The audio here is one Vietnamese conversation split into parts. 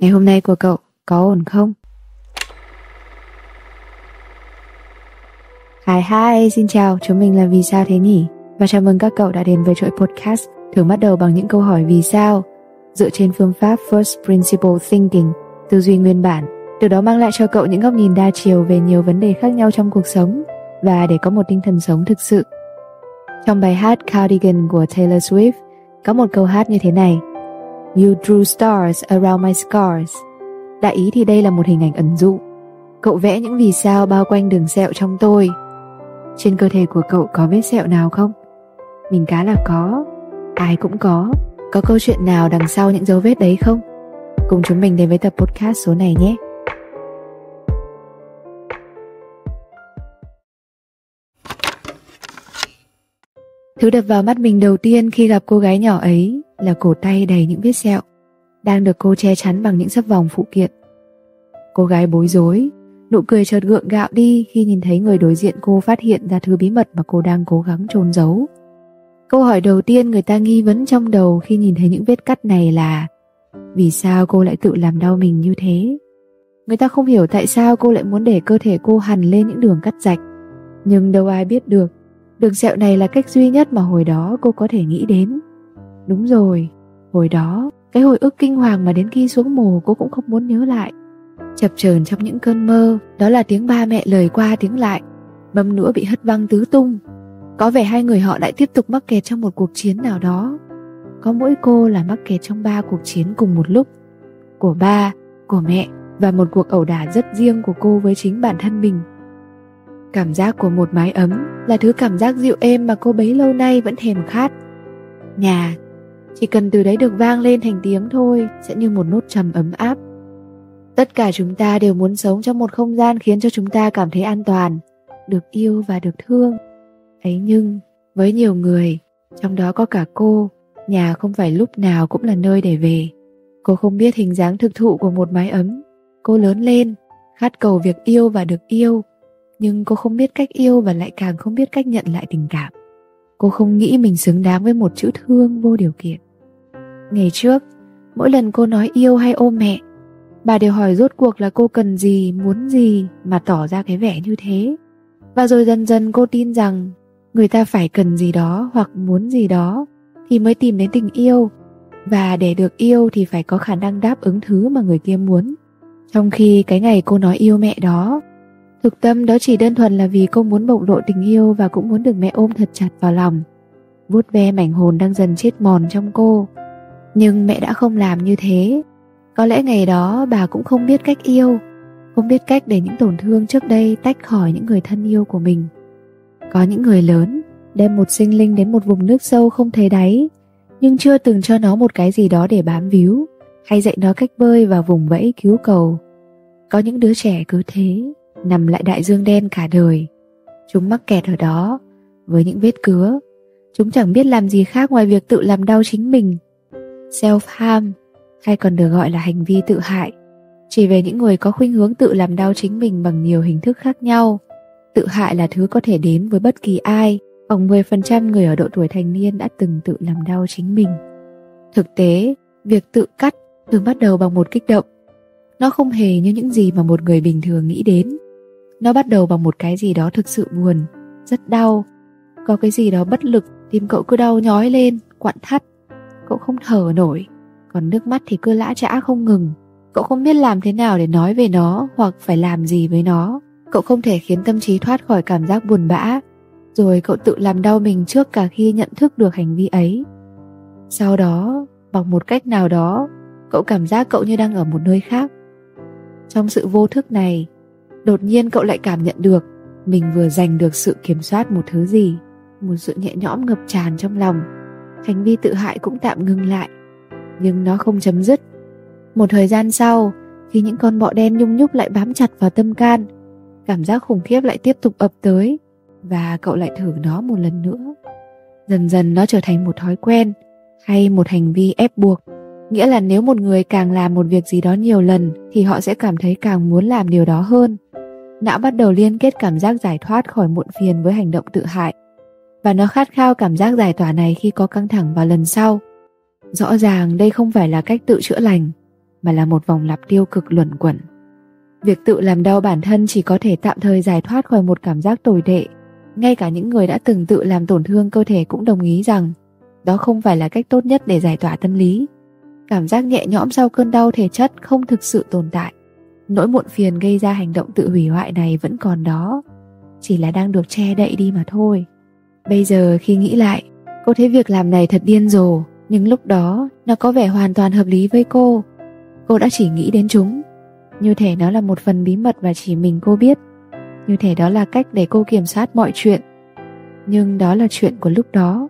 Ngày hôm nay của cậu có ổn không? Hi hi, xin chào, chúng mình là Vì sao thế nhỉ? Và chào mừng các cậu đã đến với chuỗi podcast thường bắt đầu bằng những câu hỏi vì sao dựa trên phương pháp First Principle Thinking, tư duy nguyên bản, từ đó mang lại cho cậu những góc nhìn đa chiều về nhiều vấn đề khác nhau trong cuộc sống và để có một tinh thần sống thực sự. Trong bài hát Cardigan của Taylor Swift có một câu hát như thế này You drew stars around my scars. Đại ý thì đây là một hình ảnh ẩn dụ. Cậu vẽ những vì sao bao quanh đường sẹo trong tôi. Trên cơ thể của cậu có vết sẹo nào không? Mình cá là có. Ai cũng có. Có câu chuyện nào đằng sau những dấu vết đấy không? Cùng chúng mình đến với tập podcast số này nhé. Thứ đập vào mắt mình đầu tiên khi gặp cô gái nhỏ ấy là cổ tay đầy những vết sẹo, đang được cô che chắn bằng những sấp vòng phụ kiện. Cô gái bối rối, nụ cười chợt gượng gạo đi khi nhìn thấy người đối diện cô phát hiện ra thứ bí mật mà cô đang cố gắng trốn giấu. Câu hỏi đầu tiên người ta nghi vấn trong đầu khi nhìn thấy những vết cắt này là Vì sao cô lại tự làm đau mình như thế? Người ta không hiểu tại sao cô lại muốn để cơ thể cô hằn lên những đường cắt rạch Nhưng đâu ai biết được Đường sẹo này là cách duy nhất mà hồi đó cô có thể nghĩ đến. Đúng rồi, hồi đó Cái hồi ức kinh hoàng mà đến khi xuống mồ cô cũng không muốn nhớ lại. Chập chờn trong những cơn mơ Đó là tiếng ba mẹ lời qua tiếng lại. Mâm nữa bị hất văng tứ tung. Có vẻ hai người họ lại tiếp tục mắc kẹt trong một cuộc chiến nào đó. Có mỗi cô là mắc kẹt trong ba cuộc chiến cùng một lúc. Của ba, của mẹ Và một cuộc ẩu đả rất riêng của cô với chính bản thân mình. Cảm giác của một mái ấm là thứ cảm giác dịu êm mà cô bấy lâu nay vẫn thèm khát. Nhà, chỉ cần từ đấy được vang lên thành tiếng thôi sẽ như một nốt trầm ấm áp. Tất cả chúng ta đều muốn sống trong một không gian khiến cho chúng ta cảm thấy an toàn, được yêu và được thương. Ấy nhưng, với nhiều người, trong đó có cả cô, nhà không phải lúc nào cũng là nơi để về. Cô không biết hình dáng thực thụ của một mái ấm. Cô lớn lên, khát cầu việc yêu và được yêu nhưng cô không biết cách yêu và lại càng không biết cách nhận lại tình cảm. Cô không nghĩ mình xứng đáng với một chữ thương vô điều kiện. Ngày trước, mỗi lần cô nói yêu hay ôm mẹ, bà đều hỏi rốt cuộc là cô cần gì, muốn gì mà tỏ ra cái vẻ như thế. Và rồi dần dần cô tin rằng người ta phải cần gì đó hoặc muốn gì đó thì mới tìm đến tình yêu. Và để được yêu thì phải có khả năng đáp ứng thứ mà người kia muốn. Trong khi cái ngày cô nói yêu mẹ đó Thực tâm đó chỉ đơn thuần là vì cô muốn bộc lộ tình yêu và cũng muốn được mẹ ôm thật chặt vào lòng. vuốt ve mảnh hồn đang dần chết mòn trong cô. Nhưng mẹ đã không làm như thế. Có lẽ ngày đó bà cũng không biết cách yêu, không biết cách để những tổn thương trước đây tách khỏi những người thân yêu của mình. Có những người lớn đem một sinh linh đến một vùng nước sâu không thấy đáy, nhưng chưa từng cho nó một cái gì đó để bám víu, hay dạy nó cách bơi vào vùng vẫy cứu cầu. Có những đứa trẻ cứ thế nằm lại đại dương đen cả đời. Chúng mắc kẹt ở đó, với những vết cứa. Chúng chẳng biết làm gì khác ngoài việc tự làm đau chính mình. Self-harm, hay còn được gọi là hành vi tự hại, chỉ về những người có khuynh hướng tự làm đau chính mình bằng nhiều hình thức khác nhau. Tự hại là thứ có thể đến với bất kỳ ai, khoảng 10% người ở độ tuổi thành niên đã từng tự làm đau chính mình. Thực tế, việc tự cắt thường bắt đầu bằng một kích động. Nó không hề như những gì mà một người bình thường nghĩ đến. Nó bắt đầu bằng một cái gì đó thực sự buồn, rất đau. Có cái gì đó bất lực, tim cậu cứ đau nhói lên, quặn thắt. Cậu không thở nổi, còn nước mắt thì cứ lã chã không ngừng. Cậu không biết làm thế nào để nói về nó hoặc phải làm gì với nó. Cậu không thể khiến tâm trí thoát khỏi cảm giác buồn bã. Rồi cậu tự làm đau mình trước cả khi nhận thức được hành vi ấy. Sau đó, bằng một cách nào đó, cậu cảm giác cậu như đang ở một nơi khác. Trong sự vô thức này, đột nhiên cậu lại cảm nhận được, mình vừa giành được sự kiểm soát một thứ gì, một sự nhẹ nhõm ngập tràn trong lòng. Hành vi tự hại cũng tạm ngừng lại, nhưng nó không chấm dứt. Một thời gian sau, khi những con bọ đen nhung nhúc lại bám chặt vào tâm can, cảm giác khủng khiếp lại tiếp tục ập tới, và cậu lại thử nó một lần nữa. Dần dần nó trở thành một thói quen, hay một hành vi ép buộc. Nghĩa là nếu một người càng làm một việc gì đó nhiều lần, thì họ sẽ cảm thấy càng muốn làm điều đó hơn não bắt đầu liên kết cảm giác giải thoát khỏi muộn phiền với hành động tự hại và nó khát khao cảm giác giải tỏa này khi có căng thẳng vào lần sau rõ ràng đây không phải là cách tự chữa lành, mà là một vòng lặp tiêu cực luẩn quẩn. Việc tự làm đau bản thân chỉ có thể tạm thời giải thoát khỏi một cảm giác tồi tệ. Ngay cả những người đã từng tự làm tổn thương cơ thể cũng đồng ý rằng, đó không phải là cách tốt nhất để giải tỏa tâm lý. Cảm giác nhẹ nhõm sau cơn đau thể chất không thực sự tồn tại. Nỗi muộn phiền gây ra hành động tự hủy hoại này vẫn còn đó, chỉ là đang được che đậy đi mà thôi. Bây giờ khi nghĩ lại, cô thấy việc làm này thật điên rồ, nhưng lúc đó nó có vẻ hoàn toàn hợp lý với cô. Cô đã chỉ nghĩ đến chúng, như thể nó là một phần bí mật và chỉ mình cô biết, như thể đó là cách để cô kiểm soát mọi chuyện. Nhưng đó là chuyện của lúc đó.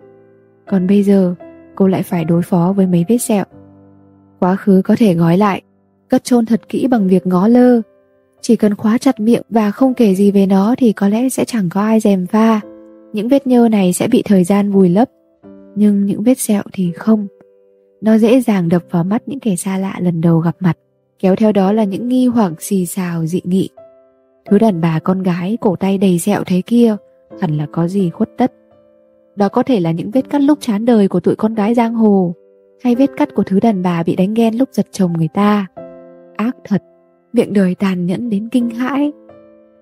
Còn bây giờ, cô lại phải đối phó với mấy vết sẹo. Quá khứ có thể gói lại, cất chôn thật kỹ bằng việc ngó lơ. Chỉ cần khóa chặt miệng và không kể gì về nó thì có lẽ sẽ chẳng có ai dèm pha. Những vết nhơ này sẽ bị thời gian vùi lấp, nhưng những vết sẹo thì không. Nó dễ dàng đập vào mắt những kẻ xa lạ lần đầu gặp mặt, kéo theo đó là những nghi hoặc xì xào dị nghị. Thứ đàn bà con gái cổ tay đầy sẹo thế kia, hẳn là có gì khuất tất. Đó có thể là những vết cắt lúc chán đời của tụi con gái giang hồ, hay vết cắt của thứ đàn bà bị đánh ghen lúc giật chồng người ta. Ác thật, miệng đời tàn nhẫn đến kinh hãi.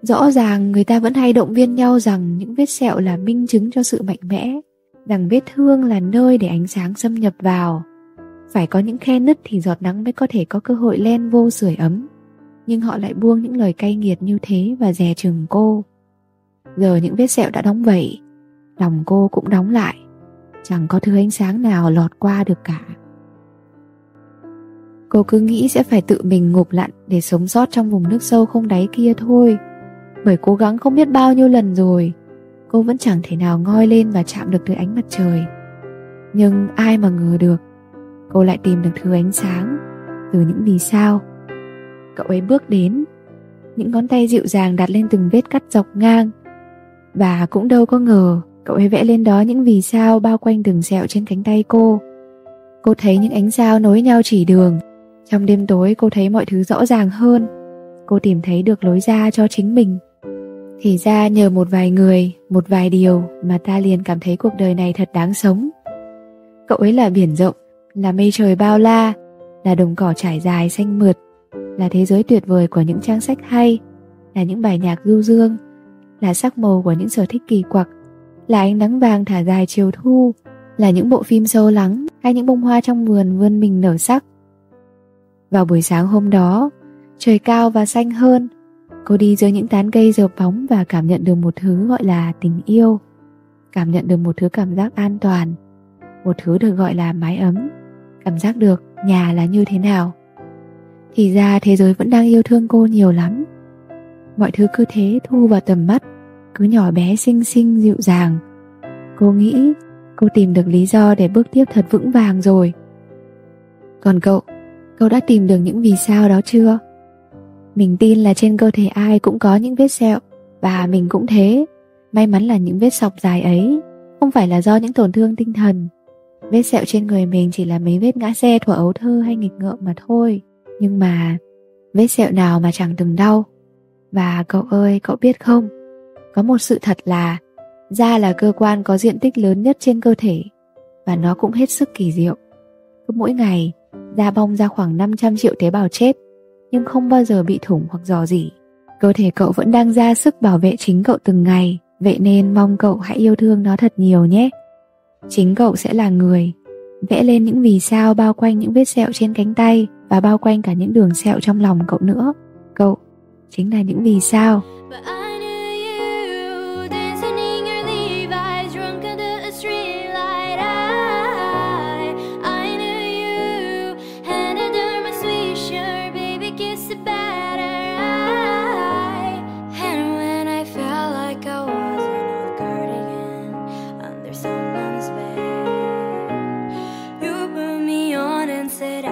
Rõ ràng người ta vẫn hay động viên nhau rằng những vết sẹo là minh chứng cho sự mạnh mẽ, rằng vết thương là nơi để ánh sáng xâm nhập vào. Phải có những khe nứt thì giọt nắng mới có thể có cơ hội len vô sưởi ấm. Nhưng họ lại buông những lời cay nghiệt như thế và dè chừng cô. Giờ những vết sẹo đã đóng vẩy, lòng cô cũng đóng lại. Chẳng có thứ ánh sáng nào lọt qua được cả. Cô cứ nghĩ sẽ phải tự mình ngụp lặn để sống sót trong vùng nước sâu không đáy kia thôi. Bởi cố gắng không biết bao nhiêu lần rồi, cô vẫn chẳng thể nào ngoi lên và chạm được tới ánh mặt trời. Nhưng ai mà ngờ được, cô lại tìm được thứ ánh sáng, từ những vì sao. Cậu ấy bước đến, những ngón tay dịu dàng đặt lên từng vết cắt dọc ngang. Và cũng đâu có ngờ, cậu ấy vẽ lên đó những vì sao bao quanh từng sẹo trên cánh tay cô. Cô thấy những ánh sao nối nhau chỉ đường trong đêm tối cô thấy mọi thứ rõ ràng hơn cô tìm thấy được lối ra cho chính mình thì ra nhờ một vài người, một vài điều mà ta liền cảm thấy cuộc đời này thật đáng sống. Cậu ấy là biển rộng, là mây trời bao la, là đồng cỏ trải dài xanh mượt, là thế giới tuyệt vời của những trang sách hay, là những bài nhạc du dương, là sắc màu của những sở thích kỳ quặc, là ánh nắng vàng thả dài chiều thu, là những bộ phim sâu lắng hay những bông hoa trong vườn vươn mình nở sắc. Vào buổi sáng hôm đó, trời cao và xanh hơn, Cô đi dưới những tán cây dợp bóng và cảm nhận được một thứ gọi là tình yêu. Cảm nhận được một thứ cảm giác an toàn. Một thứ được gọi là mái ấm. Cảm giác được nhà là như thế nào. Thì ra thế giới vẫn đang yêu thương cô nhiều lắm. Mọi thứ cứ thế thu vào tầm mắt Cứ nhỏ bé xinh xinh dịu dàng. Cô nghĩ cô tìm được lý do để bước tiếp thật vững vàng rồi. Còn cậu, cậu đã tìm được những vì sao đó chưa? Mình tin là trên cơ thể ai cũng có những vết sẹo, Và mình cũng thế. May mắn là những vết sọc dài ấy Không phải là do những tổn thương tinh thần. Vết sẹo trên người mình chỉ là mấy vết ngã xe thuở ấu thơ hay nghịch ngợm mà thôi. Nhưng mà Vết sẹo nào mà chẳng từng đau? Và cậu ơi, cậu biết không? Có một sự thật là Da là cơ quan có diện tích lớn nhất trên cơ thể, Và nó cũng hết sức kỳ diệu. Cứ mỗi ngày Da bong ra khoảng 500 triệu tế bào chết nhưng không bao giờ bị thủng hoặc dò dỉ. Cơ thể cậu vẫn đang ra sức bảo vệ chính cậu từng ngày, vậy nên mong cậu hãy yêu thương nó thật nhiều nhé. Chính cậu sẽ là người vẽ lên những vì sao bao quanh những vết sẹo trên cánh tay và bao quanh cả những đường sẹo trong lòng cậu nữa. Cậu chính là những vì sao. said